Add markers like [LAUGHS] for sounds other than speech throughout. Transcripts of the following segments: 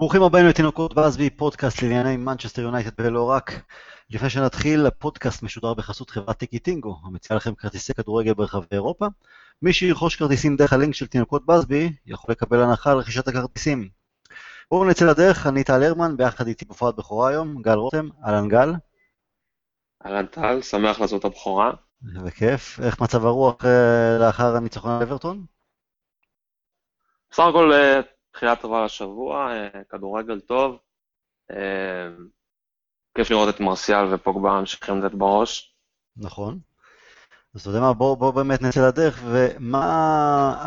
ברוכים הבאים לתינוקות באזבי, פודקאסט לענייני מנצ'סטר יונייטד ולא רק. לפני שנתחיל, הפודקאסט משודר בחסות חברת טיקי טינגו, המציעה לכם כרטיסי כדורגל ברחבי אירופה. מי שירכוש כרטיסים דרך הלינק של תינוקות באזבי, יכול לקבל הנחה על רכישת הכרטיסים. בואו נצא לדרך, אני טל הרמן, ביחד איתי בפרק בכורה היום, גל רותם, אהלן גל. אהלן טל, שמח לעשות את הבכורה. בכיף. איך מצב הרוח אה, לאחר הניצחון על אברטון? בסך הכל אה, תחילה טובה לשבוע, אה, כדורגל טוב. כיף לראות את מרסיאל ופוגבה ממשיכים לתת בראש. נכון. אז אתה יודע מה, בוא, בוא באמת נצא לדרך, ומה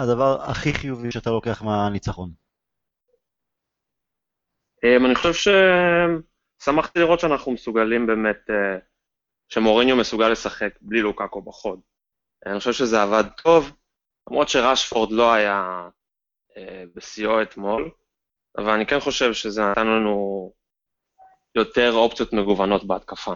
הדבר הכי חיובי שאתה לוקח מהניצחון? אני חושב ששמחתי לראות שאנחנו מסוגלים באמת שמוריניו מסוגל לשחק בלי לוקאקו בחוד. אני חושב שזה עבד טוב, למרות שרשפורד לא היה אה, בשיאו אתמול, אבל אני כן חושב שזה נתן לנו יותר אופציות מגוונות בהתקפה.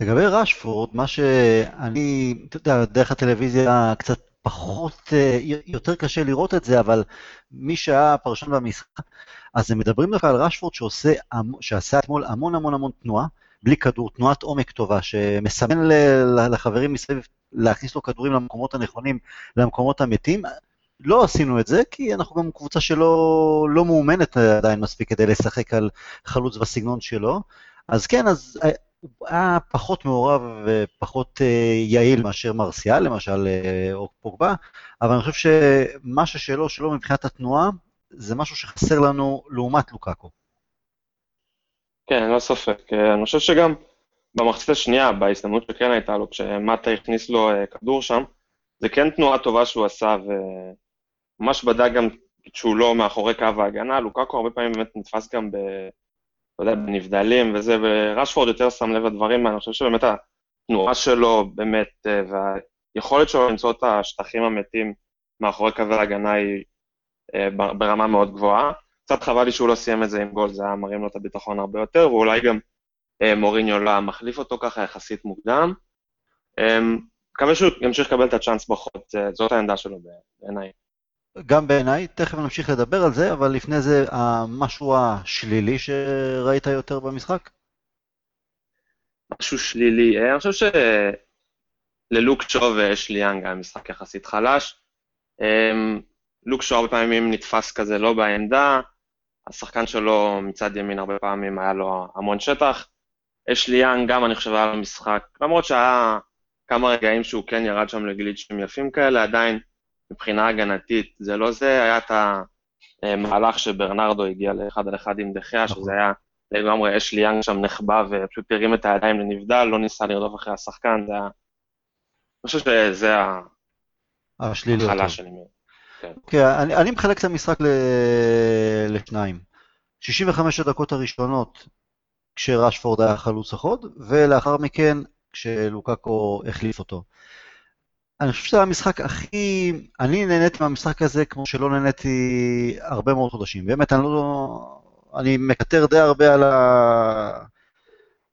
לגבי רשפורד, מה שאני, אתה יודע, דרך הטלוויזיה קצת פחות, אה, יותר קשה לראות את זה, אבל מי שהיה פרשן במשחק, אז הם מדברים דווקא על רשפורד שעושה, שעשה אתמול המון המון המון תנועה, בלי כדור, תנועת עומק טובה, שמסמן לחברים מסביב להכניס לו כדורים למקומות הנכונים, למקומות המתים. לא עשינו את זה, כי אנחנו גם קבוצה שלא לא מאומנת עדיין מספיק כדי לשחק על חלוץ בסגנון שלו. אז כן, אז אה, הוא היה פחות מעורב ופחות אה, יעיל מאשר מרסיאל, למשל, אה, או פוגבה, אבל אני חושב שמה ששלו, שלו מבחינת התנועה, זה משהו שחסר לנו לעומת לוקאקו. כן, לא ספק. אני חושב שגם במחצית השנייה, בהזדמנות שכן הייתה לו, כשמטה הכניס לו כדור שם, זה כן תנועה טובה שהוא עשה, וממש בדק גם שהוא לא מאחורי קו ההגנה, לוקקו הרבה פעמים באמת נתפס גם ב... אתה יודע, בנבדלים וזה, ורשפורד יותר שם לב לדברים, אני חושב שבאמת התנועה שלו, באמת, אה, והיכולת שלו למצוא את השטחים המתים מאחורי קווי ההגנה היא ברמה מאוד גבוהה. קצת חבל לי שהוא לא סיים את זה עם גול, זה היה מרים לו את הביטחון הרבה יותר, ואולי גם אה, מוריניו לא מחליף אותו ככה יחסית מוקדם. אה, מקווה שהוא ימשיך לקבל את הצ'אנס בחוד, זאת העמדה שלו בעיניי. גם בעיניי, תכף נמשיך לדבר על זה, אבל לפני זה, המשהו השלילי שראית יותר במשחק? משהו שלילי, אה, אני חושב שללוק שו ואשלי יאנג היה משחק יחסית חלש. אה, לוק שו הרבה פעמים נתפס כזה לא בעמדה, השחקן שלו מצד ימין הרבה פעמים היה לו המון שטח. יש לי יאנג גם, אני חושב, היה לו משחק, למרות שהיה כמה רגעים שהוא כן ירד שם לגליצ'ים יפים כאלה, עדיין מבחינה הגנתית זה לא זה, היה את המהלך שברנרדו הגיע לאחד על אחד עם דחיה, נכון. שזה היה לגמרי אשלי יאנג שם נחבא ופשוט הרים את הידיים לנבדל, לא ניסה לרדוף אחרי השחקן, זה היה... אני חושב שזה ההתחלה שלי. כן. אוקיי, אני, אני מחלק את המשחק ל... לשניים. 65 הדקות הראשונות כשרשפורד היה חלוץ החוד, ולאחר מכן כשלוקקו החליף אותו. אני חושב שזה המשחק הכי... אני נהניתי מהמשחק הזה כמו שלא נהניתי הרבה מאוד חודשים. באמת, אני לא... אני מקטר די הרבה על, ה...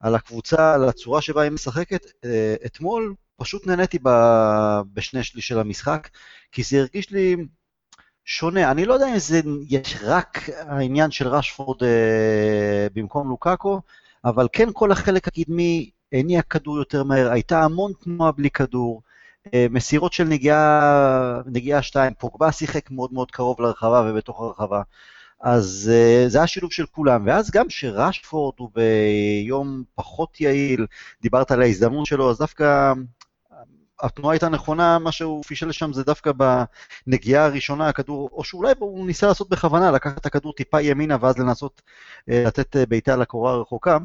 על הקבוצה, על הצורה שבה היא משחקת. אה, אתמול פשוט נהניתי ב... בשני שליש של המשחק, כי זה הרגיש לי שונה. אני לא יודע אם זה יש רק העניין של רשפורד אה, במקום לוקאקו, אבל כן כל החלק הקדמי הניע כדור יותר מהר, הייתה המון תנועה בלי כדור, מסירות של נגיעה, נגיעה שתיים, פוגבה שיחק מאוד מאוד קרוב לרחבה ובתוך הרחבה. אז uh, זה היה שילוב של כולם, ואז גם שרשפורד הוא ביום פחות יעיל, דיברת על ההזדמנות שלו, אז דווקא התנועה הייתה נכונה, מה שהוא פישל שם זה דווקא בנגיעה הראשונה, הכדור, או שאולי הוא ניסה לעשות בכוונה, לקחת את הכדור טיפה ימינה ואז לנסות אה, לתת אה, בעיטה לקורה הרחוקה,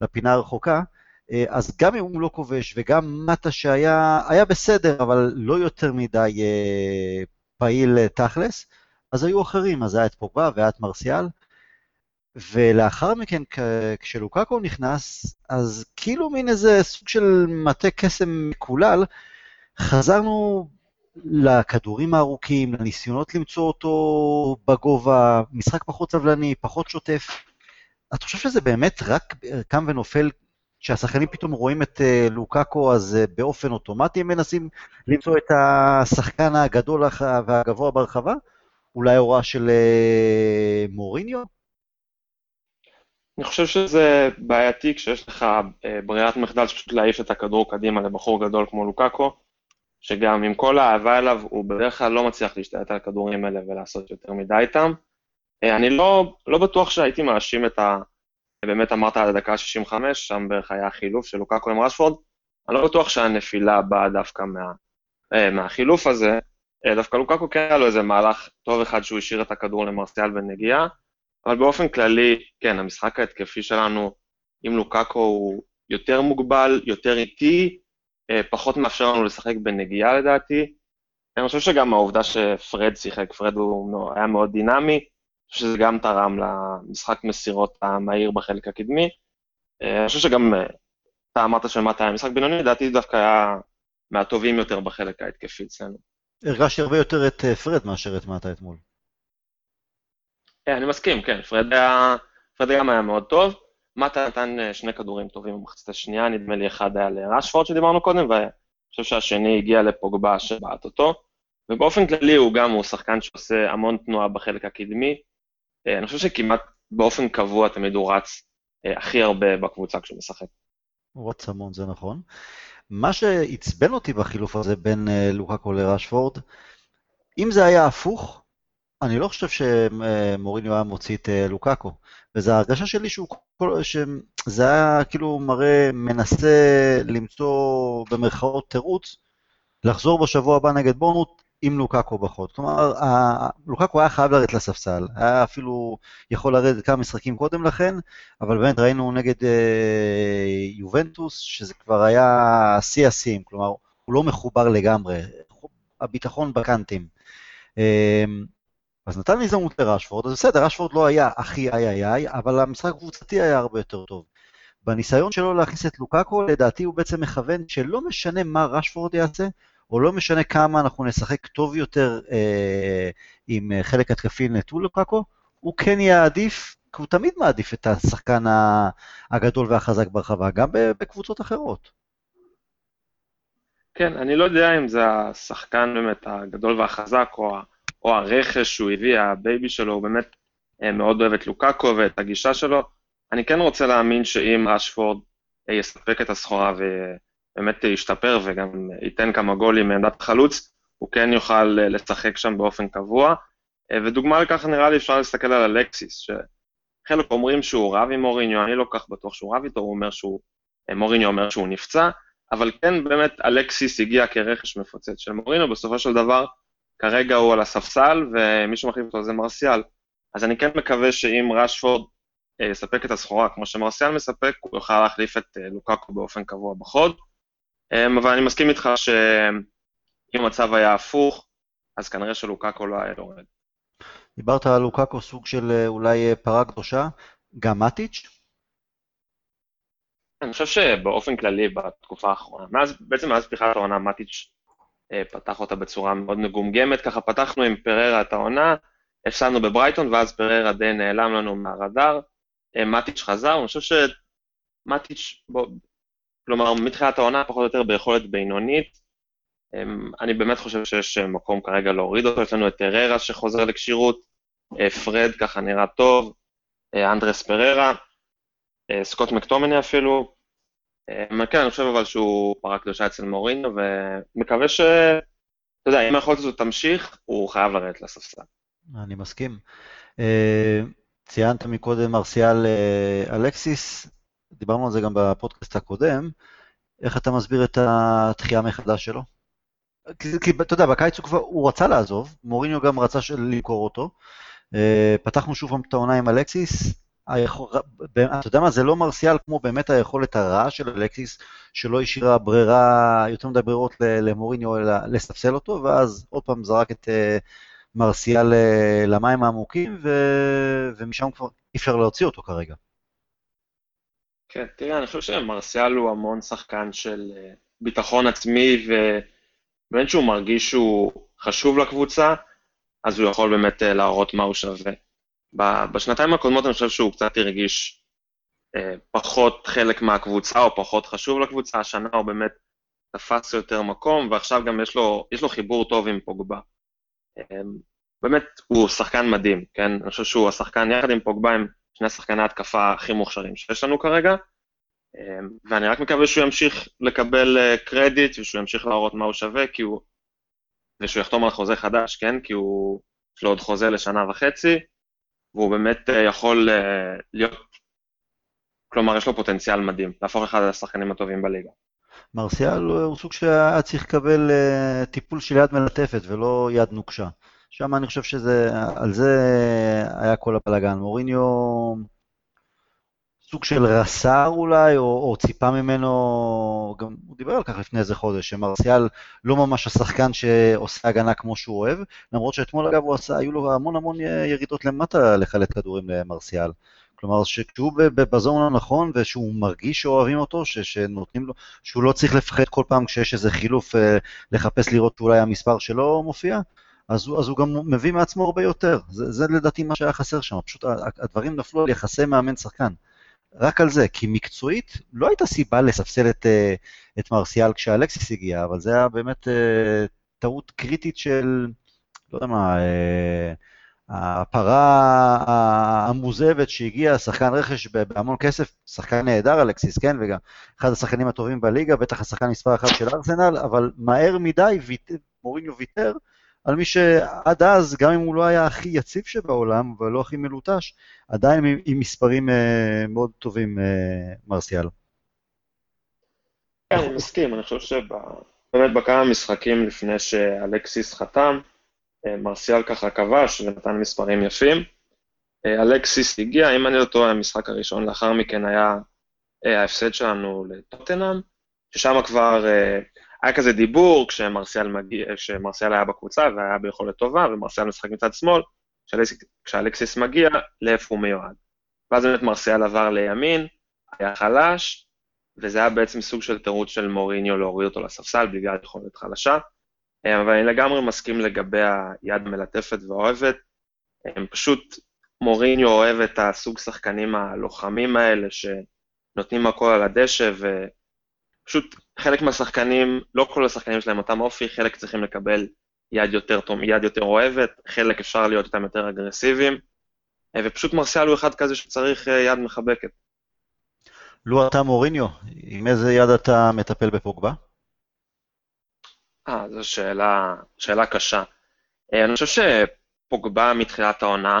לפינה הרחוקה. אה, אז גם אם הוא לא כובש וגם מטה שהיה היה בסדר, אבל לא יותר מדי פעיל תכלס, אז היו אחרים, אז היה את פוגבה והיה את מרסיאל. ולאחר מכן, כשלוקקו נכנס, אז כאילו מין איזה סוג של מטה קסם מקולל, חזרנו לכדורים הארוכים, לניסיונות למצוא אותו בגובה, משחק פחות סבלני, פחות שוטף. אתה חושב שזה באמת רק קם ונופל כשהשחקנים פתאום רואים את uh, לוקאקו, אז uh, באופן אוטומטי הם מנסים למצוא את השחקן הגדול והגבוה ברחבה? אולי הוראה של uh, מוריניו? אני חושב שזה בעייתי כשיש לך אה, ברירת מחדל שפשוט להעיף את הכדור קדימה לבחור גדול כמו לוקאקו, שגם עם כל האהבה אליו, הוא בדרך כלל לא מצליח להשתלט על הכדורים האלה ולעשות יותר מדי איתם. אה, אני לא, לא בטוח שהייתי מאשים את ה... באמת אמרת על הדקה 65, שם בערך היה החילוף של לוקאקו עם רשפורד, אני לא בטוח שהנפילה באה דווקא מה, אה, מהחילוף הזה, דווקא לוקאקו כן היה לו איזה מהלך טוב אחד שהוא השאיר את הכדור למרסיאל בנגיעה, אבל באופן כללי, כן, המשחק ההתקפי שלנו עם לוקאקו הוא יותר מוגבל, יותר איטי, אה, פחות מאפשר לנו לשחק בנגיעה לדעתי. אני חושב שגם העובדה שפרד שיחק, פרד הוא היה מאוד דינמי, שזה גם תרם למשחק מסירות המהיר בחלק הקדמי. אה, אני חושב שגם, אה, אתה אמרת שמטה היה משחק בינוני, לדעתי דווקא היה מהטובים יותר בחלק ההתקפי אצלנו. הרגשתי הרבה יותר את פרד מאשר את מטה אתמול. אני מסכים, כן, פרד היה, פרד גם היה מאוד טוב. מטה נתן אה, שני כדורים טובים במחצית השנייה, נדמה לי אחד היה לרשפורד שדיברנו קודם, ואני חושב שהשני הגיע לפוגבה שבעט אותו. ובאופן כללי הוא גם, הוא שחקן שעושה המון תנועה בחלק הקדמי. אה, אני חושב שכמעט באופן קבוע תמיד הוא רץ אה, הכי הרבה בקבוצה כשהוא משחק. הוא רץ המון, זה נכון. מה שעצבן אותי בחילוף הזה בין לוקקו לרשפורד, אם זה היה הפוך, אני לא חושב שמוריניו היה מוציא את אה, לוקאקו, וזו ההרגשה שלי שהוא, שזה היה כאילו מראה, מנסה למצוא במרכאות תירוץ, לחזור בשבוע הבא נגד בורנות עם לוקאקו בחוד. כלומר, לוקאקו היה חייב לרדת לספסל, היה אפילו יכול לרדת כמה משחקים קודם לכן, אבל באמת ראינו נגד אה, יובנטוס, שזה כבר היה שיא השיאים, כלומר, הוא לא מחובר לגמרי, הביטחון בקאנטים. אה, אז נתן הזדמנות לרשפורד, אז בסדר, רשפורד לא היה הכי איי איי איי, אבל המשחק הקבוצתי היה הרבה יותר טוב. בניסיון שלו להכניס את לוקאקו, לדעתי הוא בעצם מכוון שלא משנה מה רשפורד יעשה, או לא משנה כמה אנחנו נשחק טוב יותר אה, עם חלק התקפי נטול לוקאקו, הוא כן יעדיף, כי הוא תמיד מעדיף את השחקן הגדול והחזק ברחבה, גם בקבוצות אחרות. כן, אני לא יודע אם זה השחקן באמת הגדול והחזק, או או הרכש שהוא הביא, ה baby שלו, הוא באמת אה, מאוד אוהב את לוקאקו ואת הגישה שלו. אני כן רוצה להאמין שאם ראשפורד אה, יספק את הסחורה ובאמת ישתפר וגם ייתן כמה גולים מעמדת חלוץ, הוא כן יוכל אה, לשחק שם באופן קבוע. ודוגמה לכך נראה לי אפשר להסתכל על אלקסיס, שחלק אומרים שהוא רב עם מוריניו, אני לא כך בטוח שהוא רב איתו, הוא אומר שהוא, מוריניו אומר שהוא נפצע, אבל כן באמת אלקסיס הגיע כרכש מפוצץ של מוריניו, בסופו של דבר כרגע הוא על הספסל, ומי שמחליף אותו זה מרסיאל. אז אני כן מקווה שאם רשפורד אה, יספק את הסחורה כמו שמרסיאל מספק, הוא יוכל להחליף את אה, לוקקו באופן קבוע בחוד. אה, אבל אני מסכים איתך שאם המצב היה הפוך, אז כנראה שלוקקו לא היה יורד. דיברת על לוקקו סוג של אולי פרה קדושה, גם מטיץ'? אני חושב שבאופן כללי בתקופה האחרונה, מאז, בעצם מאז פתיחת העונה מטיץ' אה, פתח אותה בצורה מאוד מגומגמת, ככה פתחנו עם פררה את העונה, הפסדנו בברייטון, ואז פררה די נעלם לנו מהרדאר, אה, מטיץ' חזר, אני חושב שמטיץ', בוא, כלומר, מתחילת העונה פחות או יותר ביכולת בינונית, אה, אני באמת חושב שיש מקום כרגע להוריד אותו, יש לנו את פררה שחוזר לכשירות, פרד ככה נראה טוב, אנדרס פררה, סקוט מקטומני אפילו, אה, כן, אני חושב אבל שהוא פרה קדושה אצל מורינו, ומקווה ש... אתה יודע, אם היכולת הזאת תמשיך, הוא חייב לרדת לספסל. אני מסכים. אה, ציינת מקודם מרסיאל אה, אלקסיס, דיברנו על זה גם בפודקאסט הקודם, איך אתה מסביר את התחייה מחדש שלו? כי אתה יודע, בקיץ הוא כבר, הוא רצה לעזוב, מוריניו גם רצה למכור אותו. פתחנו שוב פעם את העונה עם אלקסיס, היכול, אתה יודע מה, זה לא מרסיאל כמו באמת היכולת הרעה של אלקסיס, שלא השאירה ברירה, יותר מדי ברירות למוריניו, אלא לספסל אותו, ואז עוד פעם זרק את אה, מרסיאל אה, למים העמוקים, ו... ומשם כבר אי אפשר להוציא אותו כרגע. כן, תראה, אני חושב שמרסיאל הוא המון שחקן של אה, ביטחון עצמי, ובאמת שהוא מרגיש שהוא חשוב לקבוצה, אז הוא יכול באמת להראות מה הוא שווה. בשנתיים הקודמות אני חושב שהוא קצת הרגיש אה, פחות חלק מהקבוצה, או פחות חשוב לקבוצה, השנה הוא באמת תפס יותר מקום, ועכשיו גם יש לו, יש לו חיבור טוב עם פוגבה. אה, באמת, הוא שחקן מדהים, כן? אני חושב שהוא השחקן, יחד עם פוגבה, הם שני שחקני ההתקפה הכי מוכשרים שיש לנו כרגע, ואני רק מקווה שהוא ימשיך לקבל קרדיט ושהוא ימשיך להראות מה הוא שווה, כי הוא... ושהוא יחתום על חוזה חדש, כן? כי הוא... יש לו עוד חוזה לשנה וחצי, והוא באמת יכול להיות כלומר, יש לו פוטנציאל מדהים, להפוך אחד השחקנים הטובים בליגה. מרסיאל הוא סוג שהיה צריך לקבל טיפול של יד מלטפת ולא יד נוקשה. שם אני חושב שזה, על זה היה כל הבלאגן. מוריניו סוג של רס"ר אולי, או, או ציפה ממנו, גם הוא דיבר על כך לפני איזה חודש, שמרסיאל לא ממש השחקן שעושה הגנה כמו שהוא אוהב, למרות שאתמול אגב עשה, היו לו המון המון ירידות למטה לחלט כדורים למרסיאל. כלומר, שכשהוא בזון הנכון ושהוא מרגיש שאוהבים אותו, ש, שנותנים לו, שהוא לא צריך לפחד כל פעם כשיש איזה חילוף אה, לחפש לראות שאולי המספר שלו מופיע, אז הוא, אז הוא גם מביא מעצמו הרבה יותר. זה, זה לדעתי מה שהיה חסר שם, פשוט הדברים נפלו על יחסי מאמן-שחקן. רק על זה, כי מקצועית לא הייתה סיבה לספסל את, אה, את מרסיאל כשאלקסיס הגיע, אבל זה היה באמת אה, טעות קריטית של, לא יודע מה, הפרה המוזבת שהגיעה, שחקן רכש בהמון כסף, שחקן נהדר אלכסיס, כן, וגם אחד השחקנים הטובים בליגה, בטח השחקן מספר אחת של ארסנל, אבל מהר מדי מוריניו ויתר על מי שעד אז, גם אם הוא לא היה הכי יציב שבעולם, ולא הכי מלוטש, עדיין עם מספרים אה, מאוד טובים, אה, מרסיאל. כן, אני מסכים, אני חושב שבאמת בכמה משחקים לפני שאלקסיס חתם, אה, מרסיאל ככה כבש ונתן מספרים יפים. אלקסיס הגיע, אם אני לא טועה, המשחק הראשון לאחר מכן היה ההפסד שלנו לטוטנאם, ששם כבר היה כזה דיבור כשמרסיאל, מגיע, כשמרסיאל היה בקבוצה והיה ביכולת טובה, ומרסיאל משחק מצד שמאל, כשאלקסיס מגיע, לאיפה הוא מיועד. ואז באמת מרסיאל עבר לימין, היה חלש, וזה היה בעצם סוג של תירוץ של מוריניו להוריד אותו לספסל בגלל יכולת חלשה. אה, אבל אני לגמרי מסכים לגבי היד מלטפת ואוהבת. פשוט מוריניו אוהב את הסוג שחקנים הלוחמים האלה שנותנים הכל על הדשא, ופשוט חלק מהשחקנים, לא כל השחקנים שלהם אותם אופי, חלק צריכים לקבל יד יותר, יד יותר אוהבת, חלק אפשר להיות איתם יותר אגרסיביים, אה, ופשוט מרסיאל הוא אחד כזה שצריך אה, יד מחבקת. לו אתה מוריניו, עם איזה יד אתה מטפל בפוגבה? אה, זו שאלה, שאלה קשה. אה, אני חושב שפוגבה מתחילת העונה,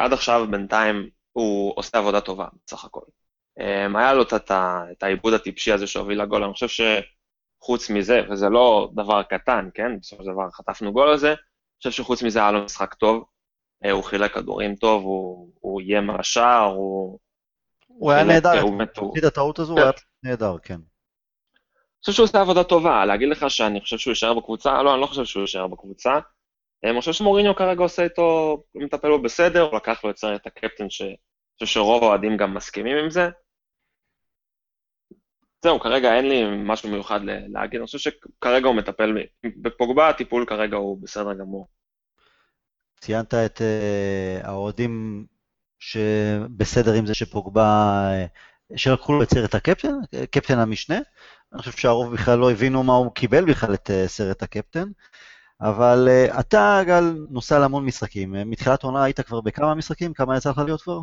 עד עכשיו בינתיים הוא עושה עבודה טובה, בסך הכל. אה, היה לו את העיבוד הטיפשי הזה שהוביל לגול, אני חושב שחוץ מזה, וזה לא דבר קטן, כן? בסופו של דבר חטפנו גול על זה, אני חושב שחוץ מזה היה לו משחק טוב, הוא חילק כדורים טוב, הוא, הוא איים על השער, הוא... הוא היה נהדר, הוא עשית הטעות הזו, הוא היה נהדר, כן. חושב שהוא עושה עבודה טובה, להגיד לך שאני חושב שהוא יישאר בקבוצה? לא, אני לא חושב שהוא יישאר בקבוצה. אני חושב שמוריניו כרגע עושה איתו, מטפל בו בסדר, הוא לקח לו את הקפטן, שאני חושב שרוב האוהדים גם מסכימים עם זה. זהו, כרגע אין לי משהו מיוחד להגיד, אני חושב שכרגע הוא מטפל, בפוגבה הטיפול כרגע הוא בסדר גמור. ציינת את uh, האוהדים שבסדר עם זה שפוגבה, uh, שלקחו לו את סרט הקפטן, קפטן המשנה. אני חושב שהרוב בכלל לא הבינו מה הוא קיבל בכלל את אה, סרט הקפטן. אבל אתה, גל, נוסע להמון משחקים. אה, מתחילת העונה היית כבר בכמה משחקים? כמה יצא לך להיות כבר?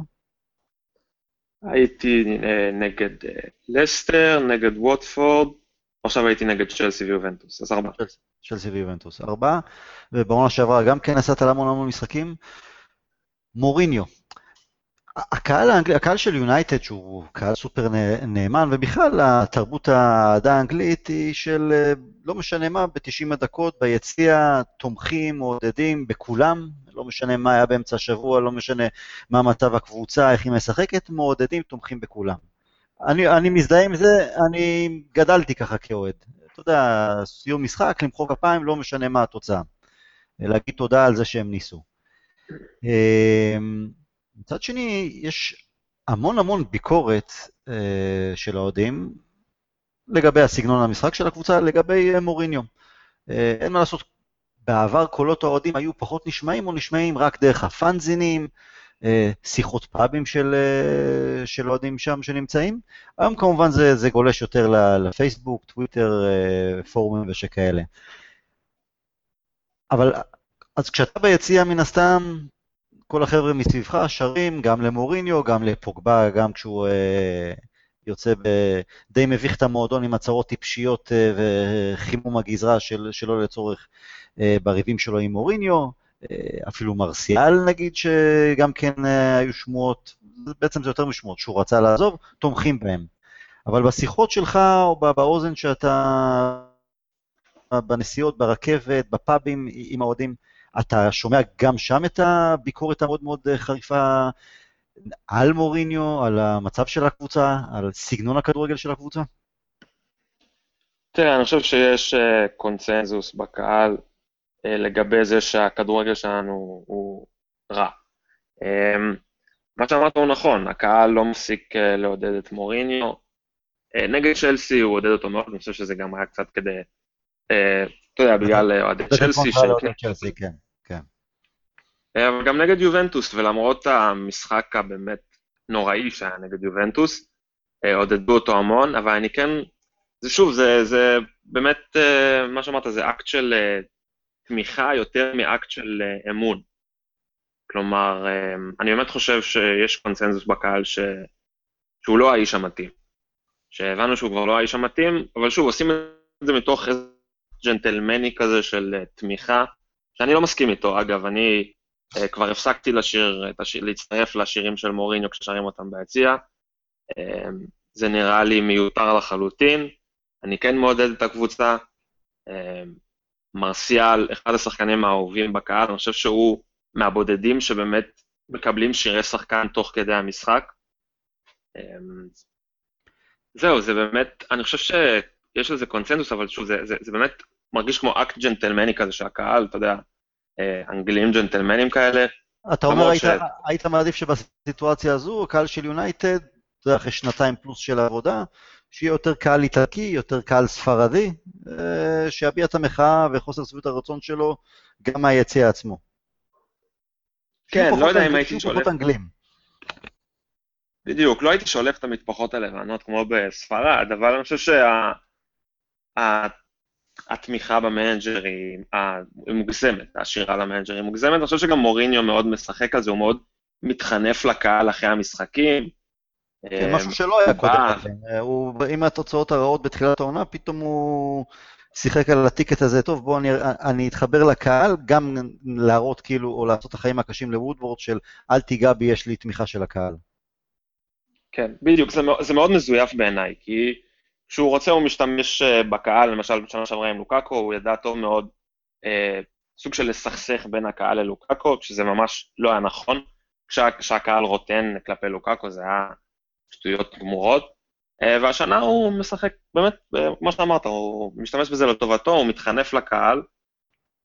הייתי uh, נגד uh, לסטר, נגד ווטפורד, עכשיו הייתי נגד צ'לסי ויובנטוס, אז ארבעה. צ'לסי ויובנטוס, ארבעה, ובעונה שעברה גם כן נסעת להמון המון משחקים. מוריניו, הקהל, האנגלי, הקהל של יונייטד, שהוא קהל סופר נאמן, ובכלל התרבות האהדה האנגלית היא של אה, לא משנה מה, ב-90 הדקות ביציע תומכים, מעודדים בכולם, לא משנה מה היה באמצע השבוע, לא משנה מה מצב הקבוצה, איך היא משחקת, מעודדים, תומכים בכולם. אני, אני מזדהה עם זה, אני גדלתי ככה כאוהד. אתה יודע, סיום משחק, למחוא כפיים, לא משנה מה התוצאה. להגיד תודה על זה שהם ניסו. מצד שני, יש המון המון ביקורת אה, של האוהדים לגבי הסגנון המשחק של הקבוצה, לגבי אה, מוריניו. אה, אין מה לעשות, בעבר קולות האוהדים היו פחות נשמעים או נשמעים רק דרך הפאנזינים, אה, שיחות פאבים של, אה, של אוהדים שם שנמצאים. היום כמובן זה, זה גולש יותר לפייסבוק, טוויטר, אה, פורומים ושכאלה. אבל אז כשאתה ביציע מן הסתם, כל החבר'ה מסביבך שרים גם למוריניו, גם לפוגבה, גם כשהוא אה, יוצא ב... די מביך את המועדון עם הצהרות טיפשיות אה, וחימום הגזרה של, שלא לצורך אה, בריבים שלו עם מוריניו. אה, אפילו מרסיאל נגיד, שגם כן אה, היו שמועות, בעצם זה יותר משמועות, שהוא רצה לעזוב, תומכים בהם. אבל בשיחות שלך או באוזן שאתה, בנסיעות, ברכבת, בפאבים עם האוהדים, אתה שומע גם שם את הביקורת המאוד מאוד חריפה על מוריניו, על המצב של הקבוצה, על סגנון הכדורגל של הקבוצה? תראה, אני חושב שיש אה, קונצנזוס בקהל אה, לגבי זה שהכדורגל שלנו הוא רע. אמ, מה שאמרת הוא נכון, הקהל לא מפסיק אה, לעודד את מוריניו. נגד צ'לסי הוא עודד אותו מאוד, אני חושב שזה גם היה קצת כדי, אתה יודע, בגלל אוהדי צ'לסי. אה, אבל גם נגד יובנטוס, ולמרות המשחק הבאמת נוראי שהיה נגד יובנטוס, אה, עודדו אותו המון, אבל אני כן, זה שוב, זה, זה באמת, אה, מה שאמרת, זה אקט של תמיכה יותר מאקט של אמון. כלומר, אני באמת חושב שיש קונצנזוס בקהל ש... שהוא לא האיש המתאים. שהבנו שהוא כבר לא האיש המתאים, אבל שוב, עושים את זה מתוך איזה ג'נטלמני כזה של תמיכה, שאני לא מסכים איתו. אגב, אני כבר הפסקתי לשיר, להצטרף לשירים של מוריניו כששרים אותם ביציע. אה, זה נראה לי מיותר לחלוטין. אני כן מעודד את הקבוצה. אה, מרסיאל, אחד השחקנים האהובים בקהל, אני חושב שהוא מהבודדים שבאמת מקבלים שירי שחקן תוך כדי המשחק. זהו, זה באמת, אני חושב שיש לזה קונצנזוס, אבל שוב, זה, זה, זה באמת מרגיש כמו אקט ג'נטלמני כזה שהקהל, אתה יודע, אה, אנגלים ג'נטלמנים כאלה. אתה אומר, היית, ש... היית מעדיף שבסיטואציה הזו, הקהל של יונייטד, אחרי שנתיים פלוס של העבודה, שיהיה יותר קהל איטלקי, יותר קהל ספרדי, אה, שיביע את המחאה וחוסר שביעות הרצון שלו גם מהיציע עצמו. כן, לא יודע אם הייתי שולף... בדיוק, לא הייתי שולף את המטפחות הלבנות כמו בספרד, אבל אני חושב שה... התמיכה במנג'ר היא, היא מוגזמת, השירה למנג'ר היא מוגזמת, אני חושב שגם מוריניו מאוד משחק על זה, הוא מאוד מתחנף לקהל אחרי המשחקים. כן, משהו שלא היה קודם לכן, הוא, עם התוצאות הרעות בתחילת העונה, פתאום הוא שיחק על ה ticket הזה, טוב, בואו אני, אני אתחבר לקהל, גם להראות כאילו, או לעשות את החיים הקשים לוודוורד של אל תיגע בי, יש לי תמיכה של הקהל. כן, בדיוק, זה, זה מאוד מזויף בעיניי, כי כשהוא רוצה הוא משתמש אה, בקהל, למשל בשנה שעברה עם לוקאקו, הוא ידע טוב מאוד אה, סוג של לסכסך בין הקהל ללוקאקו, שזה ממש לא היה נכון. כשה, כשהקהל רוטן כלפי לוקאקו זה היה שטויות גמורות. אה, והשנה הוא משחק, באמת, אה, כמו שאמרת, הוא משתמש בזה לטובתו, הוא מתחנף לקהל,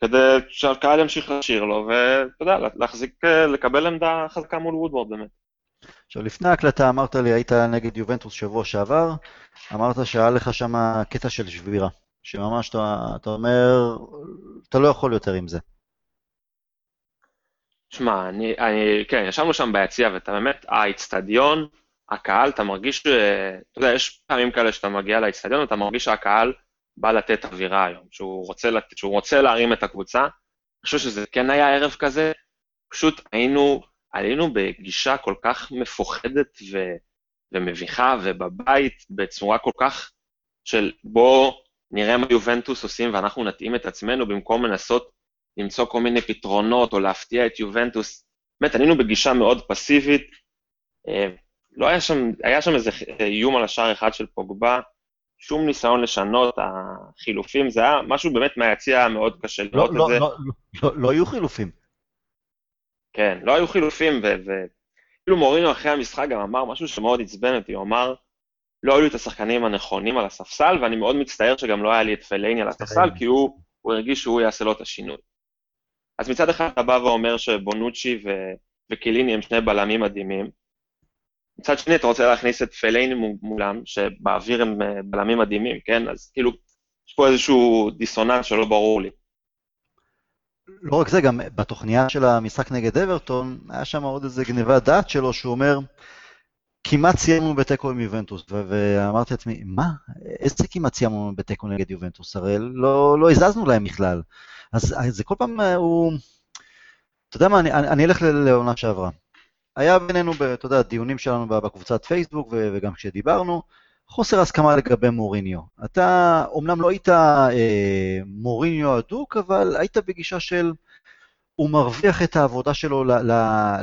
כדי שהקהל ימשיך לשיר לו, ואתה יודע, להחזיק, אה, לקבל עמדה חזקה מול וודוורד באמת. עכשיו, לפני ההקלטה אמרת לי, היית נגד יובנטוס שבוע שעבר, אמרת שהיה לך שם קטע של שבירה, שממש אתה, אתה אומר, אתה לא יכול יותר עם זה. שמע, אני, אני, כן, ישבנו שם ביציע, ואתה באמת, האיצטדיון, הקהל, אתה מרגיש, אתה יודע, יש פעמים כאלה שאתה מגיע לאיצטדיון, אתה מרגיש שהקהל בא לתת אווירה היום, שהוא רוצה, לת, שהוא רוצה להרים את הקבוצה. אני חושב שזה כן היה ערב כזה, פשוט היינו עלינו בגישה כל כך מפוחדת ו, ומביכה ובבית בצורה כל כך של בוא נראה מה יובנטוס עושים ואנחנו נתאים את עצמנו במקום לנסות למצוא כל מיני פתרונות או להפתיע את יובנטוס. באמת, עלינו בגישה מאוד פסיבית. אה, לא היה שם, היה שם איזה איום על השער אחד של פוגבה, שום ניסיון לשנות, החילופים, זה היה משהו באמת מהיציע מאוד קשה לראות לא, את זה. לא, לא, לא, לא היו חילופים. כן, לא היו חילופים, וכאילו מורינו אחרי המשחק גם אמר משהו שמאוד עצבן אותי, הוא אמר, לא היו לי את השחקנים הנכונים על הספסל, ואני מאוד מצטער שגם לא היה לי את פלייני על הספסל, כי הוא, הוא הרגיש שהוא יעשה לו את השינוי. אז מצד אחד אתה בא ואומר שבונוצ'י ו... וקיליני הם שני בלמים מדהימים, מצד שני אתה רוצה להכניס את פלייני מולם, שבאוויר הם אה, בלמים מדהימים, כן? אז כאילו, יש פה איזשהו דיסוננס שלא ברור לי. לא רק זה, גם בתוכניה של המשחק נגד אברטון, היה שם עוד איזה גניבת דעת שלו, שהוא אומר, כמעט סיימנו בתיקו עם יובנטוס, ואמרתי לעצמי, מה? איזה כמעט סיימנו בתיקו נגד יובנטוס? הרי לא, לא הזזנו להם בכלל. אז זה כל פעם, אה, הוא... אתה יודע מה, אני, אני אלך לעונה שעברה. היה בינינו, אתה יודע, דיונים שלנו בקבוצת פייסבוק וגם כשדיברנו, חוסר הסכמה לגבי מוריניו. אתה אומנם לא היית אה, מוריניו הדוק, אבל היית בגישה של הוא מרוויח את העבודה שלו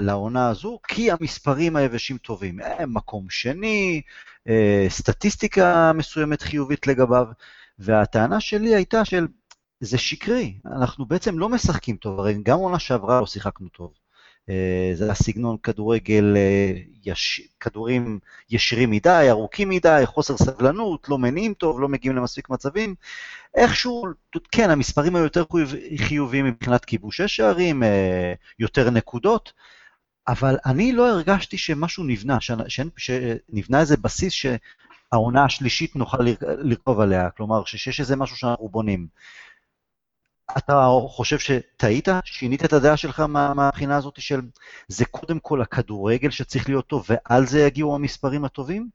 לעונה הזו, כי המספרים היבשים טובים. אה, מקום שני, אה, סטטיסטיקה מסוימת חיובית לגביו, והטענה שלי הייתה של, זה שקרי, אנחנו בעצם לא משחקים טוב, הרי גם עונה שעברה לא שיחקנו טוב. אה, זה הסגנון כדורגל, אה, יש, כדורים ישירים מדי, ארוכים מדי, חוסר סבלנות, לא מניעים טוב, לא מגיעים למספיק מצבים. איכשהו, כן, המספרים היו יותר חיוביים מבחינת כיבושי שערים, אה, יותר נקודות, אבל אני לא הרגשתי שמשהו נבנה, שנבנה איזה בסיס שהעונה השלישית נוכל לרכוב עליה, כלומר, שיש איזה משהו שאנחנו בונים. אתה חושב שטעית? שינית את הדעה שלך מהבחינה הזאת של זה קודם כל הכדורגל שצריך להיות טוב ועל זה יגיעו המספרים הטובים?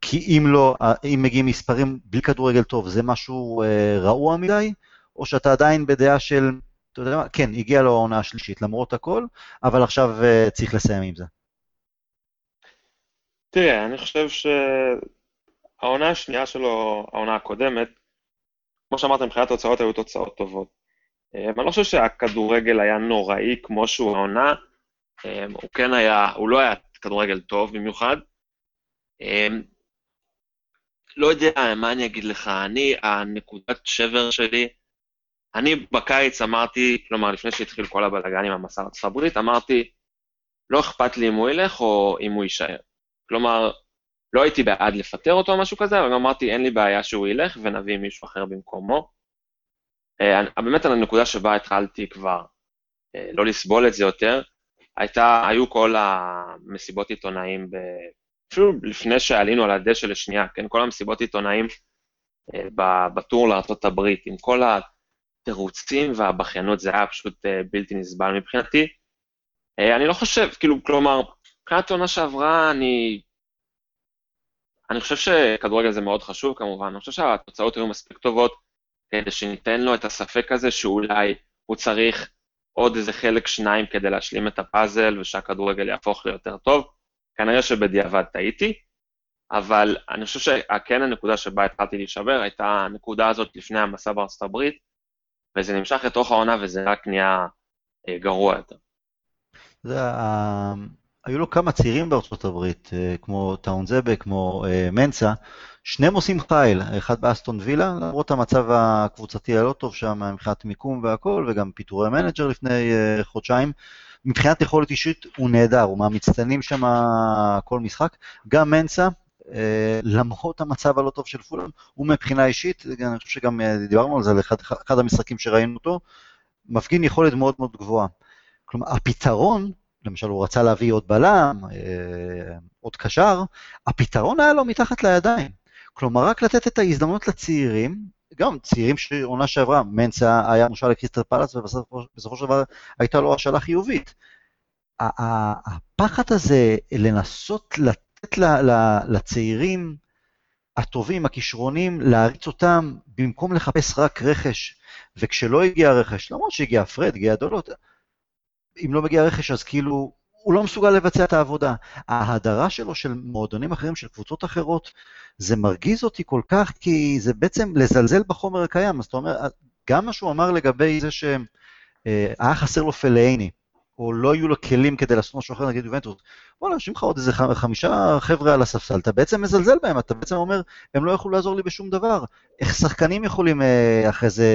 כי אם לא, אם מגיעים מספרים בלי כדורגל טוב, זה משהו אה, רעוע מדי? או שאתה עדיין בדעה של, אתה יודע מה, כן, הגיעה לו העונה השלישית למרות הכל, אבל עכשיו אה, צריך לסיים עם זה. תראה, אני חושב שהעונה השנייה שלו, העונה הקודמת, כמו שאמרת, מבחינת תוצאות היו תוצאות טובות. אה, אני לא חושב שהכדורגל היה נוראי כמו שהוא העונה, אה, הוא כן היה, הוא לא היה כדורגל טוב במיוחד. אה, לא יודע מה אני אגיד לך, אני, הנקודת שבר שלי, אני בקיץ אמרתי, כלומר, לפני שהתחיל כל הבלאגן עם המסע ארצות הברית, אמרתי, לא אכפת לי אם הוא ילך או אם הוא יישאר. כלומר, לא הייתי בעד לפטר אותו או משהו כזה, אבל אמרתי, אין לי בעיה שהוא ילך ונביא מישהו אחר במקומו. Uh, באמת על הנקודה שבה התחלתי כבר uh, לא לסבול את זה יותר, הייתה, היו כל המסיבות עיתונאים, ב... אפילו לפני שעלינו על הדשא לשנייה, כן, כל המסיבות עיתונאים uh, בטור לארה"ב, עם כל התירוצים והבכיינות, זה היה פשוט בלתי נסבל מבחינתי. אני לא חושב, כאילו, כלומר, מבחינת העונה שעברה, אני אני חושב שכדורגל זה מאוד חשוב כמובן, אני חושב שהתוצאות היו מספיק טובות כדי שניתן לו את הספק הזה שאולי הוא צריך עוד איזה חלק שניים כדי להשלים את הפאזל ושהכדורגל יהפוך ליותר טוב. כנראה שבדיעבד טעיתי, אבל אני חושב שכן הנקודה שבה התחלתי להישבר הייתה הנקודה הזאת לפני המסע בארצות הברית, וזה נמשך לתוך העונה וזה רק נהיה אה, גרוע יותר. זה היו לו כמה צעירים בארצות הברית, אה, כמו טאונזבה, כמו אה, מנסה, שניהם עושים חייל, אחד באסטון וילה, למרות המצב הקבוצתי הלא טוב שם מבחינת מיקום והכל, וגם פיטורי מנג'ר לפני אה, חודשיים. מבחינת יכולת אישית הוא נהדר, הוא מהמצטיינים שם כל משחק. גם מנסה, למרות המצב הלא טוב של פולאם, הוא מבחינה אישית, אני חושב שגם דיברנו על זה, על אחד, אחד המשחקים שראינו אותו, מפגין יכולת מאוד מאוד גבוהה. כלומר, הפתרון למשל הוא רצה להביא עוד בלם, אה, עוד קשר, הפתרון היה לו מתחת לידיים. כלומר, רק לתת את ההזדמנות לצעירים, גם צעירים שעונה שעברה, מנסה היה מושל לקריסטל פלאס, ובסופו של דבר הייתה לו השאלה חיובית. הפחד הזה לנסות לתת לצעירים הטובים, הכישרונים, להריץ אותם במקום לחפש רק רכש. וכשלא הגיע רכש, למרות שהגיע פרד, הגיע דולות, אם לא מגיע רכש, אז כאילו, הוא לא מסוגל לבצע את העבודה. ההדרה שלו של מועדונים אחרים, של קבוצות אחרות, זה מרגיז אותי כל כך, כי זה בעצם לזלזל בחומר הקיים. אז אתה אומר, גם מה שהוא אמר לגבי זה שהיה אה, חסר לו פלאיני, או לא יהיו לו כלים כדי לעשות משהו אחר, נגיד יובנטוס, וואלה, יושבים לך עוד איזה חמישה חבר'ה על הספסל, אתה בעצם מזלזל בהם, אתה בעצם אומר, הם לא יכלו לעזור לי בשום דבר. איך שחקנים יכולים אה, אחרי זה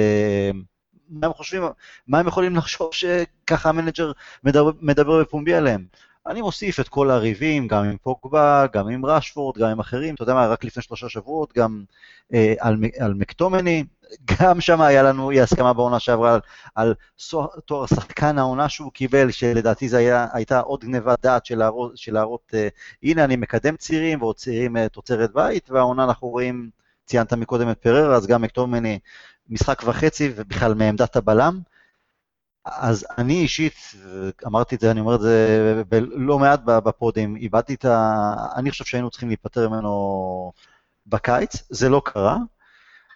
מה הם חושבים, מה הם יכולים לחשוב שככה המנג'ר מדבר, מדבר בפומבי עליהם. אני מוסיף את כל הריבים, גם עם פוגבה, גם עם רשפורד, גם עם אחרים, אתה יודע מה, רק לפני שלושה שבועות, גם אה, על, על מקטומיניי, גם שם היה לנו אי הסכמה בעונה שעברה על, על תואר שחקן העונה שהוא קיבל, שלדעתי זו הייתה עוד גניבת דעת של להראות, של להראות אה, הנה אני מקדם צעירים ועוד צעירים אה, תוצרת בית, והעונה אנחנו רואים, ציינת מקודם את פררה, אז גם מקטומני משחק וחצי ובכלל מעמדת הבלם. אז אני אישית, אמרתי את זה, אני אומר את זה לא מעט בפודים, איבדתי את ה... אני חושב שהיינו צריכים להיפטר ממנו בקיץ, זה לא קרה,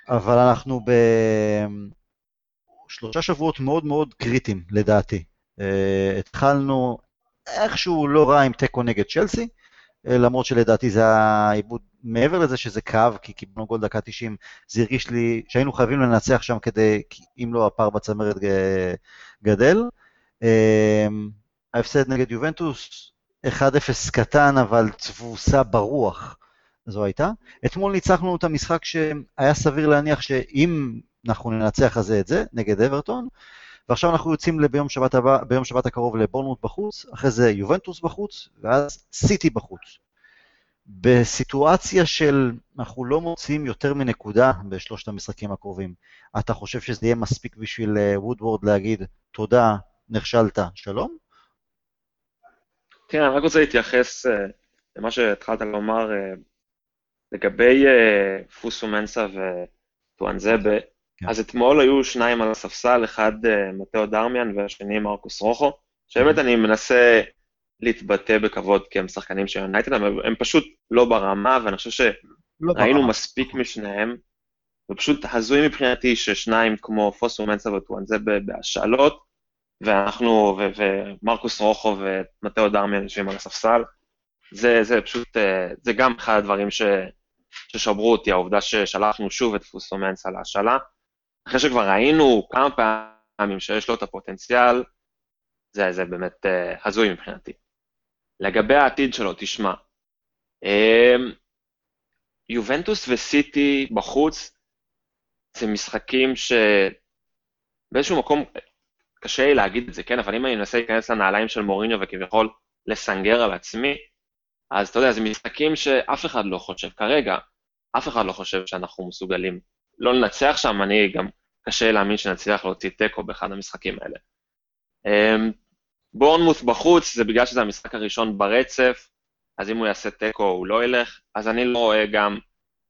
אבל אנחנו בשלושה שבועות מאוד מאוד קריטיים, לדעתי. התחלנו איכשהו לא רע עם תיקו נגד צ'לסי, למרות שלדעתי זה היה עיבוד, מעבר לזה שזה כאב, כי קיבלנו גול דקה 90, זה הרגיש לי שהיינו חייבים לנצח שם כדי, אם לא הפער בצמרת גדל. ההפסד נגד יובנטוס, 1-0 קטן, אבל תבוסה ברוח זו הייתה. אתמול ניצחנו את המשחק שהיה סביר להניח שאם אנחנו ננצח אז את זה, נגד אברטון, ועכשיו אנחנו יוצאים ביום שבת, הבא, ביום שבת הקרוב לבורנמוט בחוץ, אחרי זה יובנטוס בחוץ, ואז סיטי בחוץ. בסיטואציה של אנחנו לא מוצאים יותר מנקודה בשלושת המשחקים הקרובים, אתה חושב שזה יהיה מספיק בשביל אה, וודוורד להגיד תודה, נכשלת, שלום? כן, אני רק רוצה להתייחס uh, למה שהתחלת לומר uh, לגבי פוסו מנסה וטואנזבה. כן. אז אתמול היו שניים על הספסל, אחד מתאו דרמיאן והשני מרקוס רוחו, שבאמת אני מנסה להתבטא בכבוד כי הם שחקנים של יונייטד, הם, הם פשוט לא ברמה, ואני חושב שראינו לא מספיק משניהם, ופשוט הזוי מבחינתי ששניים כמו פוסו מנסה וטואנזבה בהשאלות, ואנחנו, ומרקוס רוחו ומטאו דרמיאן יושבים על הספסל. זה, זה פשוט, אה, זה גם אחד הדברים ש, ששברו אותי, העובדה ששלחנו שוב את פוסומנס על ההשאלה. אחרי שכבר ראינו כמה פעמים שיש לו את הפוטנציאל, זה, זה באמת uh, הזוי מבחינתי. לגבי העתיד שלו, תשמע, um, יובנטוס וסיטי בחוץ, זה משחקים שבאיזשהו מקום קשה לי להגיד את זה, כן, אבל אם אני מנסה להיכנס לנעליים של מוריניו וכביכול לסנגר על עצמי, אז אתה יודע, זה משחקים שאף אחד לא חושב, כרגע, אף אחד לא חושב שאנחנו מסוגלים לא לנצח שם, אני גם קשה להאמין שנצליח להוציא תיקו באחד המשחקים האלה. בורנמוס בחוץ, זה בגלל שזה המשחק הראשון ברצף, אז אם הוא יעשה תיקו הוא לא ילך, אז אני לא רואה גם,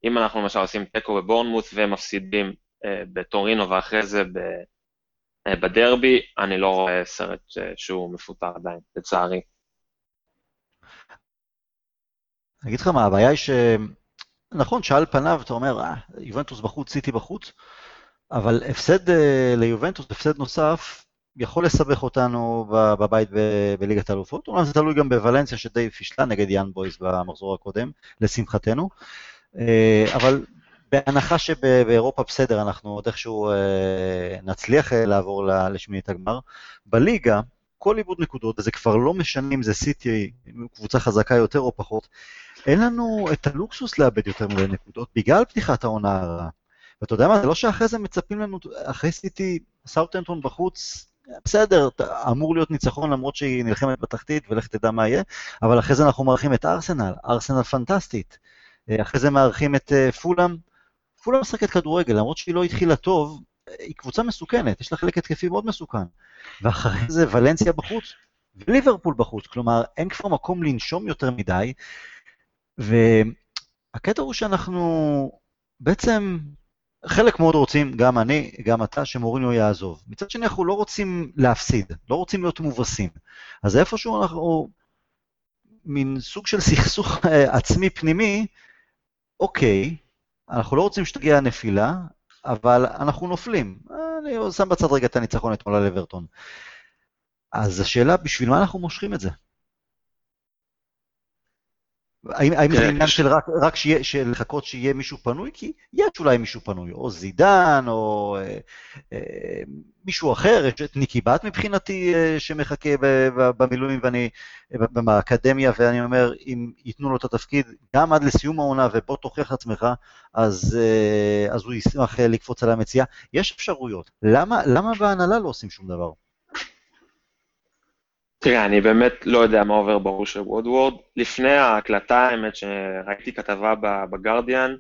אם אנחנו למשל עושים תיקו בבורנמוס ומפסידים אה, בטורינו ואחרי זה ב... אה, בדרבי, אני לא רואה סרט אה, שהוא מפוטר עדיין, לצערי. אני אגיד לך מה, הבעיה היא ש... נכון שעל פניו אתה אומר, אה, יובנטוס בחוץ, סיטי בחוץ, אבל הפסד אה, ליובנטוס, הפסד נוסף, יכול לסבך אותנו בבית בליגת האלופות. אומנם זה תלוי גם בוולנסיה שדי פישלה נגד יאן בויז במחזור הקודם, לשמחתנו. אבל בהנחה שבאירופה בסדר, אנחנו עוד איכשהו אה, נצליח אה, לעבור לשמינית הגמר. בליגה, כל איבוד נקודות, וזה כבר לא משנה אם זה סיטי, קבוצה חזקה יותר או פחות, אין לנו את הלוקסוס לאבד יותר מדי נקודות בגלל פתיחת העונה הרעה. ואתה יודע מה, זה לא שאחרי זה מצפים לנו, אחרי סיטי, סאוטנטון בחוץ, בסדר, אמור להיות ניצחון למרות שהיא נלחמת בתחתית ולך תדע מה יהיה, אבל אחרי זה אנחנו מארחים את ארסנל, ארסנל פנטסטית. אה, אחרי זה מארחים את פולאם, פולה משחקת כדורגל, למרות שהיא לא התחילה טוב, היא קבוצה מסוכנת, יש לה חלק התקפי מאוד מסוכן. ואחרי זה ולנסיה בחוץ, וליברפול בחוץ, כלומר, אין כבר מקום לנשום יותר מדי, והקטע הוא שאנחנו בעצם, חלק מאוד רוצים, גם אני, גם אתה, שמוריניו יעזוב. מצד שני, אנחנו לא רוצים להפסיד, לא רוצים להיות מובסים. אז איפשהו אנחנו, מין סוג של סכסוך עצמי פנימי, אוקיי, אנחנו לא רוצים שתגיע הנפילה, אבל אנחנו נופלים. אני שם בצד רגע את הניצחון אתמול על אברטון. אז השאלה, בשביל מה אנחנו מושכים את זה? האם, האם זה כן, עניין של רק, רק שיה, של לחכות שיהיה מישהו פנוי? כי יש אולי מישהו פנוי, או זידן, או אה, אה, מישהו אחר, יש את ניקי בת מבחינתי אה, שמחכה במילואים ואני, באקדמיה, ואני אומר, אם ייתנו לו את התפקיד גם עד לסיום העונה ובוא תוכיח עצמך, אז, אה, אז הוא ישמח אה, לקפוץ על המציאה. יש אפשרויות. למה, למה בהנהלה לא עושים שום דבר? תראה, אני באמת לא יודע מה עובר בראש של וודוורד. לפני ההקלטה, האמת שראיתי כתבה בגרדיאן,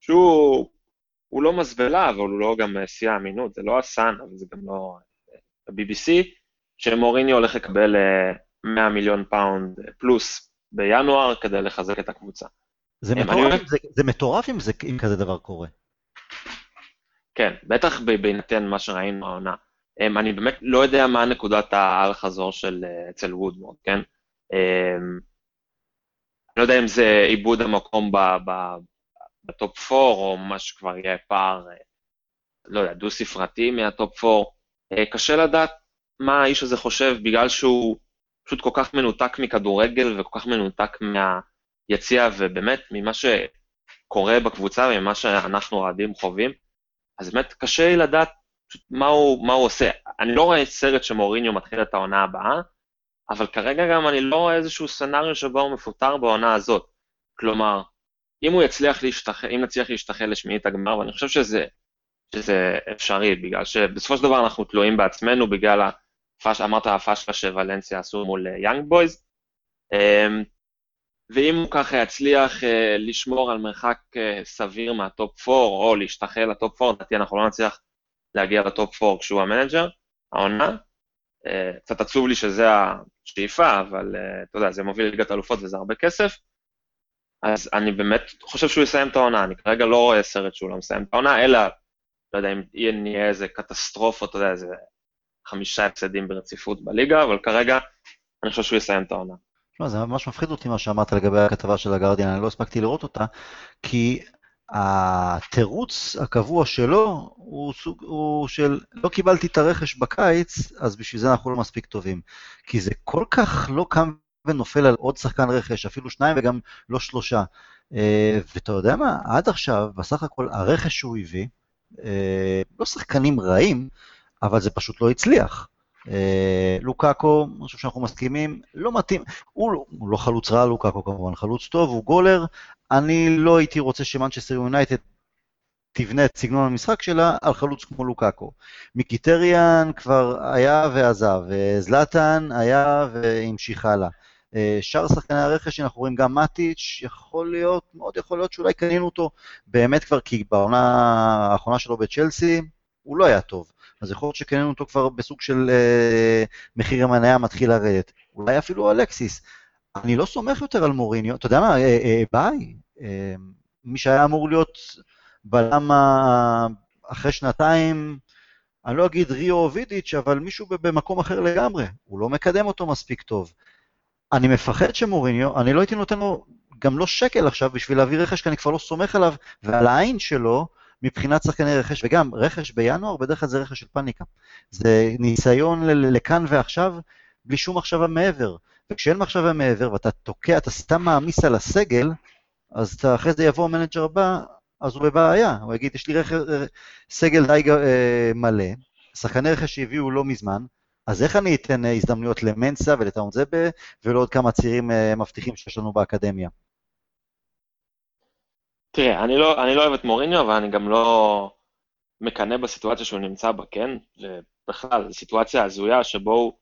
שהוא לא מזבלה, אבל הוא לא גם שיא האמינות, זה לא הסאן, אבל זה גם לא ה-BBC, שמוריניו הולך לקבל 100 אה, מיליון פאונד פלוס בינואר כדי לחזק את הקבוצה. זה מטורף, זה, זה מטורף אם, זה, אם כזה דבר קורה. כן, בטח בהינתן מה שראינו העונה. אמ, אני באמת לא יודע מה נקודת האל-חזור של אה, אצל וודוורד, כן? אמ, אני לא יודע אם זה איבוד המקום בטופ 4, או מה שכבר יהיה פער, אה, לא יודע, דו-ספרתי מהטופ 4. Uh, קשה לדעת, מה האיש הזה חושב בגלל שהוא פשוט כל כך מנותק מכדורגל וכל כך מנותק מהיציע, ובאמת ממה שקורה בקבוצה וממה שאנחנו אוהדים חווים, אז באמת קשה לדעת מה הוא, מה הוא עושה. אני לא רואה סרט שמוריניו מתחיל את העונה הבאה, אבל כרגע גם אני לא רואה איזשהו סצנריו שבו הוא מפוטר בעונה הזאת. כלומר, אם הוא יצליח להשתחל, אם נצליח להשתחל לשמינית הגמר, ואני חושב שזה, שזה אפשרי, בגלל שבסופו של דבר אנחנו תלויים בעצמנו בגלל, הפש, אמרת הפשלה שוולנסיה עשו מול יאנג אה, בויז, אמ, ואם הוא ככה יצליח אה, לשמור על מרחק אה, סביר מהטופ 4, או להשתחל לטופ 4, לדעתי אנחנו לא נצליח להגיע לטופ 4 כשהוא המנג'ר, העונה. קצת עצוב לי שזה השאיפה, אבל אתה יודע, זה מוביל לליגת אלופות וזה הרבה כסף. אז אני באמת חושב שהוא יסיים את העונה, אני כרגע לא רואה סרט שהוא לא מסיים את העונה, אלא, לא יודע אם יהיה איזה קטסטרופה, אתה יודע, איזה חמישה הפסדים ברציפות בליגה, אבל כרגע אני חושב שהוא יסיים את העונה. לא, זה ממש מפחיד אותי מה שאמרת לגבי הכתבה של הגרדיאן, אני לא הספקתי לראות אותה, כי התירוץ הקבוע שלו הוא, סוג, הוא של לא קיבלתי את הרכש בקיץ, אז בשביל זה אנחנו לא מספיק טובים. כי זה כל כך לא קם ונופל על עוד שחקן רכש, אפילו שניים וגם לא שלושה. אה, ואתה יודע מה, עד עכשיו, בסך הכל, הרכש שהוא הביא, אה, לא שחקנים רעים, אבל זה פשוט לא הצליח. אה, לוקאקו, אני חושב שאנחנו מסכימים, לא מתאים, הוא, לא, הוא לא חלוץ רע, לוקאקו כמובן, חלוץ טוב, הוא גולר, אני לא הייתי רוצה שמנצ'סטר יונייטד תבנה את סגנון המשחק שלה על חלוץ כמו לוקאקו. מיקיטריאן כבר היה ועזב, זלאטן היה והמשיך הלאה. אה, שאר שחקני הרכש שאנחנו רואים גם מטיץ', יכול להיות, מאוד יכול להיות שאולי קנינו אותו באמת כבר, כי בעונה האחרונה שלו בצ'לסי, הוא לא היה טוב. אז יכול להיות שקנינו אותו כבר בסוג של אה, מחיר המניה מתחיל לרדת. אולי אפילו אלקסיס. אני לא סומך יותר על מוריניו, אתה יודע מה, אה, אה, ביי. אה, מי שהיה אמור להיות בלם אחרי שנתיים, אני לא אגיד ריו או וידיץ', אבל מישהו במקום אחר לגמרי. הוא לא מקדם אותו מספיק טוב. אני מפחד שמוריניו, אני לא הייתי נותן לו גם לא שקל עכשיו בשביל להביא רכש, כי אני כבר לא סומך עליו ועל העין שלו מבחינת שחקני רכש, וגם רכש בינואר, בדרך כלל זה רכש של פאניקה. זה ניסיון לכאן ועכשיו, בלי שום מחשבה מעבר. וכשאין מחשבה מעבר ואתה תוקע, אתה סתם מעמיס על הסגל, אז אתה, אחרי זה יבוא המנג'ר הבא, אז הוא בבעיה. הוא יגיד, יש לי רכש, סגל די אה, מלא, שחקני רכש שהביאו לא מזמן, אז איך אני אתן אה, הזדמנויות למנסה ולטאון זבה ולעוד כמה צעירים אה, מבטיחים שיש לנו באקדמיה? תראה, אני לא, אני לא אוהב את מוריניו, אבל אני גם לא מקנא בסיטואציה שהוא נמצא בה, כן? ובכלל, זו סיטואציה הזויה שבו הוא,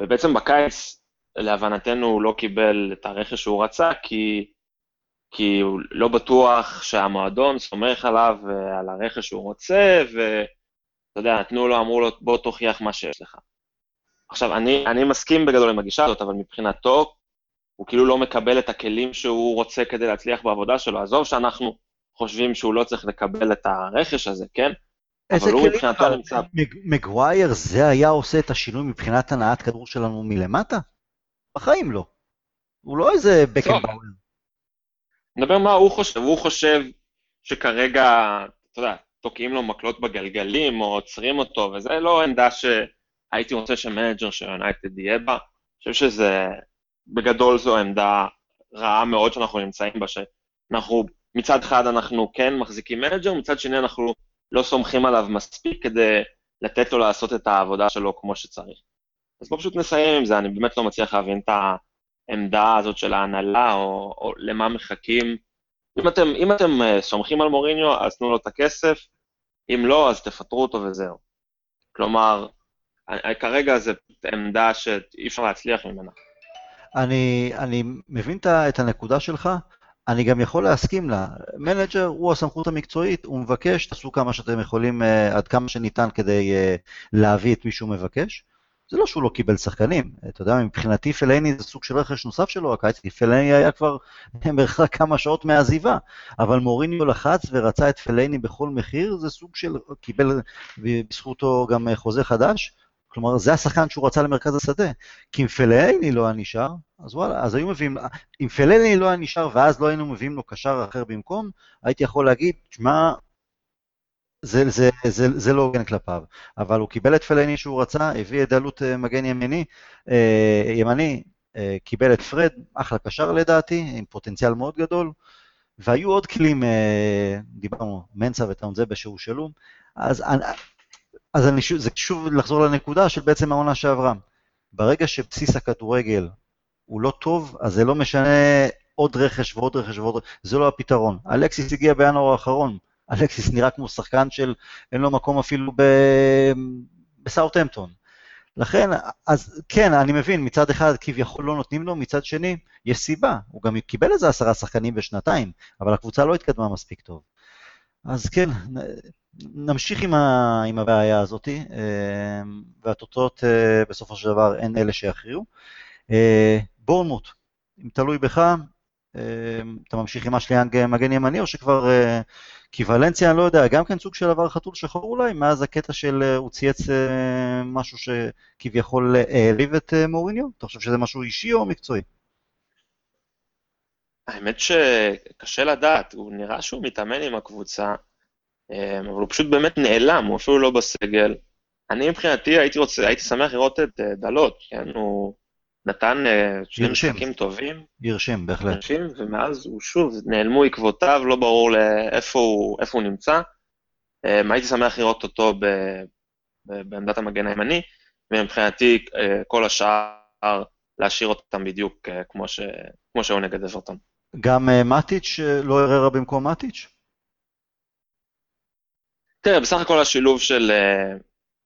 ובעצם בקיץ, להבנתנו, הוא לא קיבל את הרכש שהוא רצה, כי, כי הוא לא בטוח שהמועדון סומך עליו ועל הרכש שהוא רוצה, ואתה יודע, נתנו לו, אמרו לו, בוא תוכיח מה שיש לך. עכשיו, אני, אני מסכים בגדול עם הגישה הזאת, אבל מבחינתו, הוא כאילו לא מקבל את הכלים שהוא רוצה כדי להצליח בעבודה שלו. עזוב שאנחנו חושבים שהוא לא צריך לקבל את הרכש הזה, כן? אבל הוא מבחינתו נמצא... מגווייר, זה היה עושה את השינוי מבחינת הנעת כדור שלנו מלמטה? בחיים לא. הוא לא איזה בקנבאואר. נדבר מה הוא חושב. הוא חושב שכרגע, אתה יודע, תוקעים לו מקלות בגלגלים, או עוצרים אותו, וזה לא עמדה ש... הייתי רוצה שמנג'ר של יונייטד יהיה בה. אני חושב שזה, בגדול זו עמדה רעה מאוד שאנחנו נמצאים בה, שאנחנו, מצד אחד אנחנו כן מחזיקים מנג'ר, מצד שני אנחנו לא סומכים עליו מספיק כדי לתת לו לעשות את העבודה שלו כמו שצריך. אז בואו פשוט נסיים עם זה, אני באמת לא מצליח להבין את העמדה הזאת של ההנהלה, או, או למה מחכים. אם אתם, אם אתם אה, סומכים על מוריניו, אז תנו לו את הכסף, אם לא, אז תפטרו אותו וזהו. כלומר, כרגע זו עמדה שאי אפשר להצליח ממנה. אני, אני מבין את הנקודה שלך, אני גם יכול להסכים לה. מנג'ר הוא הסמכות המקצועית, הוא מבקש, תעשו כמה שאתם יכולים, אה, עד כמה שניתן כדי אה, להביא את מי שהוא מבקש. זה לא שהוא לא קיבל שחקנים, אתה יודע, מבחינתי פלייני זה סוג של רכש נוסף שלו הקיץ, כי פלייני היה כבר מרחק כמה שעות מהעזיבה, אבל מוריניו לחץ ורצה את פלייני בכל מחיר, זה סוג של, קיבל בזכותו גם חוזה חדש, כלומר, זה השחקן שהוא רצה למרכז השדה. כי אם פלאני לא היה נשאר, אז וואלה, אז היו מביאים, אם פלאני לא היה נשאר ואז לא היינו מביאים לו קשר אחר במקום, הייתי יכול להגיד, שמע, זה, זה, זה, זה לא הוגן כלפיו, אבל הוא קיבל את פלני שהוא רצה, הביא את דלות אה, מגן ימיני, אה, ימני, אה, קיבל את פרד, אחלה קשר לדעתי, עם פוטנציאל מאוד גדול, והיו עוד כלים, דיברנו, מנסה וטאונזבה שהושאלו, אז, אז אני, זה שוב לחזור לנקודה של בעצם העונה שעברה. ברגע שבסיס הכדורגל הוא לא טוב, אז זה לא משנה עוד רכש ועוד רכש ועוד רכש, זה לא הפתרון. אלקסיס הגיע בינואר האחרון, אלקסיס נראה כמו שחקן של אין לו מקום אפילו ב... בסאוטהמפטון. לכן, אז כן, אני מבין, מצד אחד כביכול לא נותנים לו, מצד שני, יש סיבה, הוא גם קיבל איזה עשרה שחקנים בשנתיים, אבל הקבוצה לא התקדמה מספיק טוב. אז כן, נמשיך עם, ה, עם הבעיה הזאת, אה, והתוצאות אה, בסופו של דבר הן אלה שיכריעו. אה, בורנמוט, אם תלוי בך, אתה ממשיך עם אשליאנג מגן ימני, או שכבר, כי ולנסיה, אני לא יודע, גם כן סוג של עבר חתול שחור אולי, מאז הקטע של הוא צייץ משהו שכביכול העליב את מוריניו? אתה חושב שזה משהו אישי או מקצועי? האמת שקשה לדעת, הוא נראה שהוא מתאמן עם הקבוצה, אמ, אבל הוא פשוט באמת נעלם, הוא אפילו לא בסגל. אני מבחינתי הייתי רוצה, הייתי שמח לראות את אה, דלות, כן, הוא נתן אה, שני משחקים טובים. ירשים, בהחלט. ירשים, ומאז הוא שוב, נעלמו עקבותיו, לא ברור לאיפה הוא, הוא נמצא. אמ, הייתי שמח לראות אותו ב, ב, בעמדת המגן הימני, ומבחינתי אה, כל השאר, להשאיר אותם בדיוק כמו, ש, כמו שהיו נגד אברטון. גם מטיץ' לא הררה במקום מטיץ'? תראה, בסך הכל השילוב של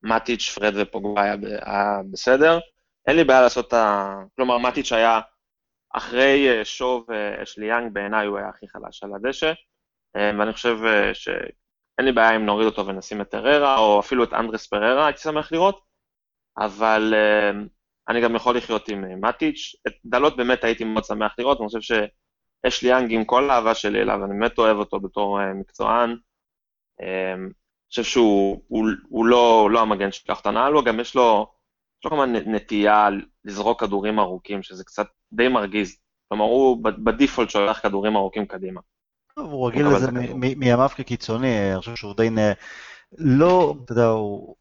מטיץ', פרד ופוגבה היה, בסדר. אין לי בעיה לעשות את ה... כלומר, מטיץ' היה אחרי שוב אשלי יאנג, בעיניי הוא היה הכי חלש על הדשא, ואני חושב שאין לי בעיה אם נוריד אותו ונשים את אררה, או אפילו את אנדרס פררה, הייתי שמח לראות, אבל אני גם יכול לחיות עם מטיץ'. את דלות באמת הייתי מאוד שמח לראות, אני חושב שאשלי יאנג, עם כל האהבה שלי אליו, אני באמת אוהב אותו בתור uh, מקצוען. Um, חושב שהוא הוא, הוא לא, לא המגן שיקח את הנעל, הוא גם יש לו, יש לו כמובן נטייה לזרוק כדורים ארוכים, שזה קצת די מרגיז. כלומר, הוא בדיפולט שולח כדורים ארוכים קדימה. הוא רגיל לזה מימיו כקיצוני, אני חושב שהוא די... לא, אתה יודע, הוא...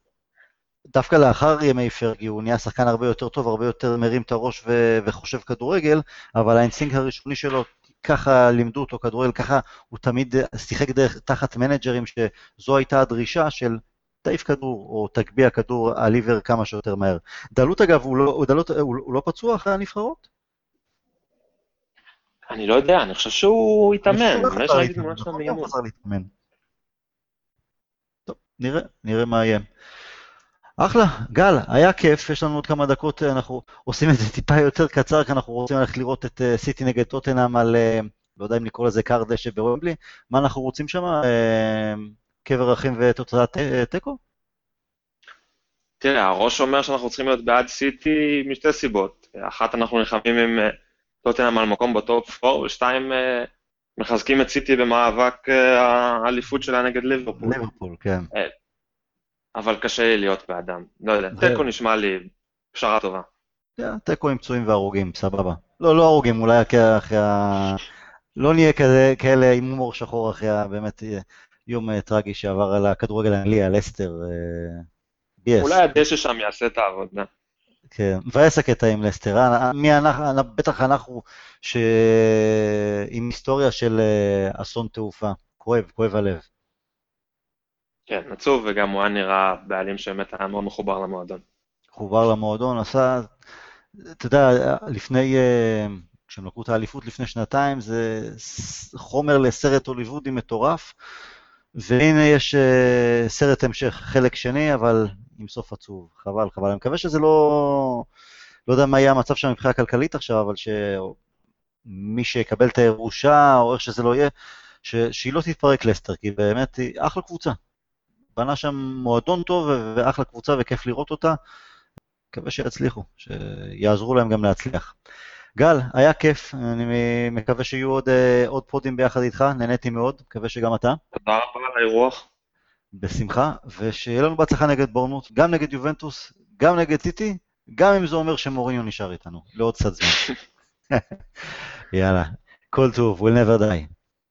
דווקא לאחר ימי פרגי הוא נהיה שחקן הרבה יותר טוב, הרבה יותר מרים את הראש ו... וחושב כדורגל, אבל האינסטינקט הראשוני שלו ככה לימדו אותו כדורגל, ככה הוא תמיד שיחק דרך, תחת מנג'רים, שזו הייתה הדרישה של תעיף כדור, או תגביה כדור על עיוור כמה שיותר מהר. דלות אגב, הוא לא, דלות, הוא, הוא לא פצוע אחרי הנבחרות? אני לא יודע, אני חושב שהוא התאמן. טוב, נראה, נראה מה יהיה. אחלה, גל, היה כיף, יש לנו עוד כמה דקות, אנחנו עושים את זה טיפה יותר קצר, כי אנחנו רוצים ללכת לראות את אה, סיטי נגד טוטנאם על, אה, לא יודע אם לקרוא לזה קר דשא בוומבלי, מה אנחנו רוצים שם? אה, קבר אחים ותוצאת תיקו? תראה, הראש אומר שאנחנו צריכים להיות בעד סיטי משתי סיבות. אחת, אנחנו נלחמים עם טוטנאם על מקום בטופ 4, ושתיים, מחזקים את סיטי במאבק האליפות שלה נגד ליברפול. ליברפול, כן. אבל קשה לי להיות באדם. לא יודע, תיקו נשמע לי פשרה טובה. תיקו עם פצועים והרוגים, סבבה. לא, לא הרוגים, אולי אחרי ה... לא נהיה כאלה עם הומור שחור אחרי באמת יום אה, טרגי שעבר על הכדורגל האנגלי, על אסטר. אה, ביאס. אולי הדשא שם יעשה את העבודה. כן, מבאס הקטע עם לסטר, אה, מי אנחנו, בטח אנחנו, עם היסטוריה של אסון תעופה, כואב, כואב הלב. כן, עצוב, וגם הוא היה נראה בעלים שבאמת היה מאוד מחובר למועדון. מחובר למועדון, עשה, אתה יודע, לפני, אה, כשהם לקחו את האליפות לפני שנתיים, זה חומר לסרט הוליוודי מטורף, והנה יש אה, סרט המשך, חלק שני, אבל עם סוף עצוב, חבל, חבל. אני מקווה שזה לא, לא יודע מה יהיה המצב שם מבחינה כלכלית עכשיו, אבל שמי שיקבל את הירושה, או איך שזה לא יהיה, ש... שהיא לא תתפרק לסטר, כי באמת היא אחלה קבוצה. בנה שם מועדון טוב ואחלה קבוצה וכיף לראות אותה. מקווה שיצליחו, שיעזרו להם גם להצליח. גל, היה כיף, אני מקווה שיהיו עוד, אה, עוד פודים ביחד איתך, נהניתי מאוד, מקווה שגם אתה. תודה רבה על האירוח. בשמחה, ושיהיה לנו בהצלחה נגד בורנות, גם נגד יובנטוס, גם נגד טיטי, גם אם זה אומר שמוריניו נשאר איתנו, לעוד קצת זמן. [LAUGHS] [LAUGHS] יאללה, כל טוב, we'll never die.